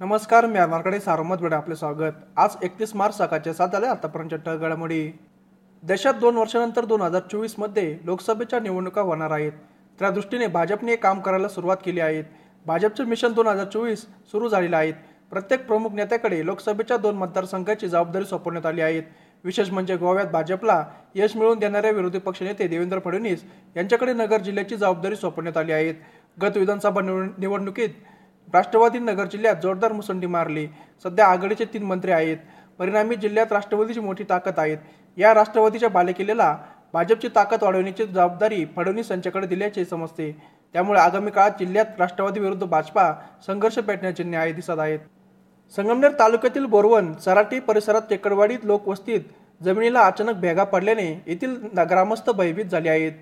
नमस्कार मी मार्कडे सारमत वेळे आपले स्वागत. आज एकतीस मार्च सकाळचे सात झाले आतापर्यंत ठळक घडामोडी देशात दोन वर्षानंतर दोन हजार चोवीसमध्ये लोकसभेच्या निवडणुका होणार आहेत. त्या दृष्टीने भाजपने काम करायला सुरुवात केली आहे. भाजपचे मिशन दोन हजार चोवीस सुरू झालेले आहेत. प्रत्येक प्रमुख नेत्याकडे लोकसभेच्या दोन मतदारसंघाची जबाबदारी सोपवण्यात आली आहे. विशेष म्हणजे गोव्यात भाजपला यश मिळवून देणाऱ्या विरोधी पक्षनेते देवेंद्र फडणवीस यांच्याकडे नगर जिल्ह्याची जबाबदारी सोपवण्यात आली आहे. गत विधानसभा निवड- निवडणुकीत राष्ट्रवादी नगर जिल्ह्यात जोरदार मुसंडी मारली. सध्या आघाडीचे तीन मंत्री आहेत. परिणामी जिल्ह्यात राष्ट्रवादीची मोठी ताकद आहेत. या राष्ट्रवादीच्या बालेकिल्ल्याला भाजपची ताकद वाढवण्याची जबाबदारी फडणवीस यांच्याकडे दिल्याचे समजते. त्यामुळे आगामी काळात जिल्ह्यात राष्ट्रवादी विरुद्ध भाजपा संघर्ष पेटण्याचे न्याय दिसत आहेत. संगमनेर तालुक्यातील बोरवन सराटी परिसरात टेकडवाडीत लोकवस्तीत जमिनीला अचानक भेगा पडल्याने येथील न- ग्रामस्थ भयभीत झाले आहेत.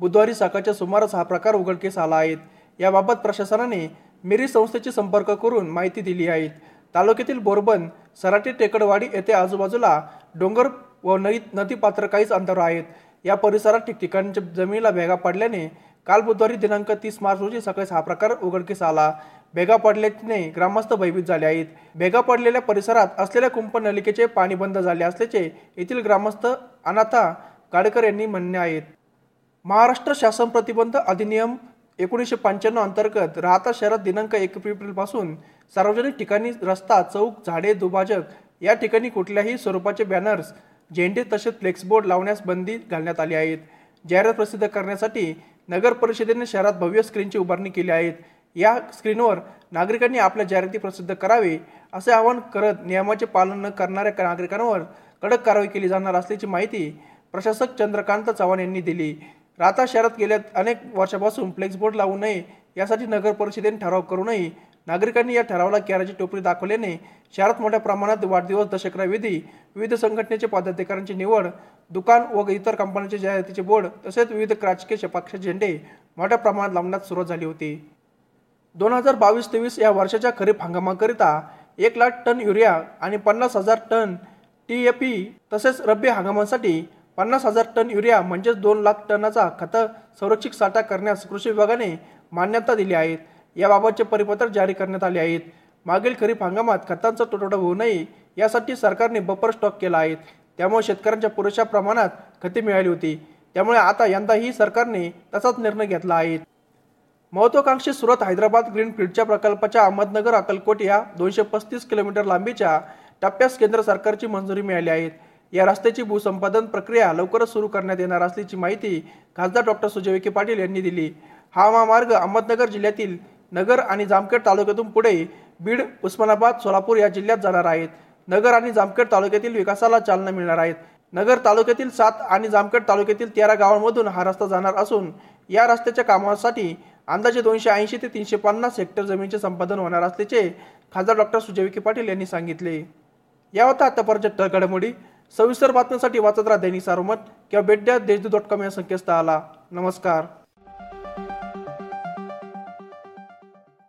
बुधवारी सकाळच्या सुमारास हा प्रकार उघडकीस आला आहे. याबाबत प्रशासनाने मिरी संस्थेचे संपर्क करून माहिती दिली आहे. तालुक्यातील बोरबन सराटे टेकडवाडी येथे आजूबाजूला डोंगर व नदी नदीपात्र काहीच अंतर आहेत. या परिसरात ठिकठिकाणच्या जमिनीला भेगा पडल्याने काल बुधवारी दिनांक तीस मार्च रोजी सकाळी हा प्रकार उघडकीस आला. भेगा पडल्याने ग्रामस्थ भयभीत झाले आहेत. भेगा पडलेल्या परिसरात असलेल्या कुंपण नलिकेचे पाणी बंद झाले असल्याचे येथील ग्रामस्थ अनाथा गाडकर यांनी म्हणणे आहेत महाराष्ट्र शासन प्रतिबंध अधिनियम एकोणीसशे पंच्याण्णव अंतर्गत राहता शहरात दिनांक एक एप्रिलपासून सार्वजनिक ठिकाणी रस्ता चौक झाडे दुभाजक या ठिकाणी कुठल्याही स्वरूपाचे बॅनर्स झेंडे तसेच फ्लेक्सबोर्ड लावण्यास बंदी घालण्यात आली आहेत. जाहिरात प्रसिद्ध करण्यासाठी नगर परिषदेने शहरात भव्य स्क्रीनची उभारणी केली आहे. या स्क्रीनवर नागरिकांनी आपल्या जाहिराती प्रसिद्ध करावे असे आवाहन करत नियमाचे पालन न करणाऱ्या नागरिकांवर कडक कारवाई केली जाणार असल्याची माहिती प्रशासक चंद्रकांत चव्हाण यांनी दिली. राहता शहरात गेल्या अनेक वर्षापासून फ्लेक्सबोर्ड लावू नये यासाठी नगर परिषदेने ठराव नये. नागरिकांनी या ठरावाला कॅराची टोपली दाखवल्याने शहरात मोठ्या प्रमाणात वाढदिवस दशकरा विधी विविध संघटनेचे पदाधिकाऱ्यांची निवड दुकान व इतर कंपन्यांचे जाहिरातीचे बोर्ड तसेच विविध राजकीय पक्षाचे झेंडे मोठ्या प्रमाणात लावण्यास सुरुवात झाली होती. दोन हजार बावीस तेवीस या वर्षाच्या खरीप हंगामाकरिता एक लाख टन युरिया आणि पन्नास हजार टन टी ए पी तसेच रब्बी हंगामासाठी पन्नास हजार टन युरिया म्हणजेच दोन लाख टनाचा खत संरक्षित साठा करण्यास कृषी विभागाने मान्यता दिली आहे. याबाबतचे परिपत्रक जारी करण्यात आले आहेत. मागील खरीप हंगामात खतांचा तुटवडा होऊ नये यासाठी सरकारने बफर स्टॉक केला आहे. त्यामुळे शेतकऱ्यांच्या पुरेशा प्रमाणात खते मिळाली होती. त्यामुळे आता यंदाही सरकारने तसाच निर्णय घेतला आहे. महत्वाकांक्षी सुरत हैदराबाद ग्रीनफील्डच्या प्रकल्पाच्या अहमदनगर अक्कलकोट या दोनशे पस्तीस किलोमीटर लांबीच्या टप्प्यास केंद्र सरकारची मंजुरी मिळाली आहे. या रस्त्याची भूसंपादन प्रक्रिया लवकरच सुरू करण्यात येणार असल्याची माहिती खासदार डॉक्टर सुजय विखे पाटील यांनी दिली. हा महामार्ग अहमदनगर जिल्ह्यातील नगर आणि जामखेड तालुक्यातून पुढे बीड उस्मानाबाद सोलापूर या जिल्ह्यात जाणार आहेत. नगर आणि जामखेड तालुक्यातील विकासाला चालना मिळणार आहेत. नगर तालुक्यातील सात आणि जामखेड तालुक्यातील तेरा गावांमधून हा रस्ता जाणार असून या रस्त्याच्या कामासाठी अंदाजे दोनशे ऐंशी ते तीनशे पन्नास हेक्टर जमिनीचे संपादन होणार असल्याचे खासदार डॉक्टर सुजय विखे पाटील यांनी सांगितले. या होता आतापर्यंत घडामोडी. सविस्तर बातम्यांसाठी वाचत राहा दैनिक सारोमत किंवा भेट द्या देशदूत डॉट कॉम या संकेतस्थळाला. नमस्कार.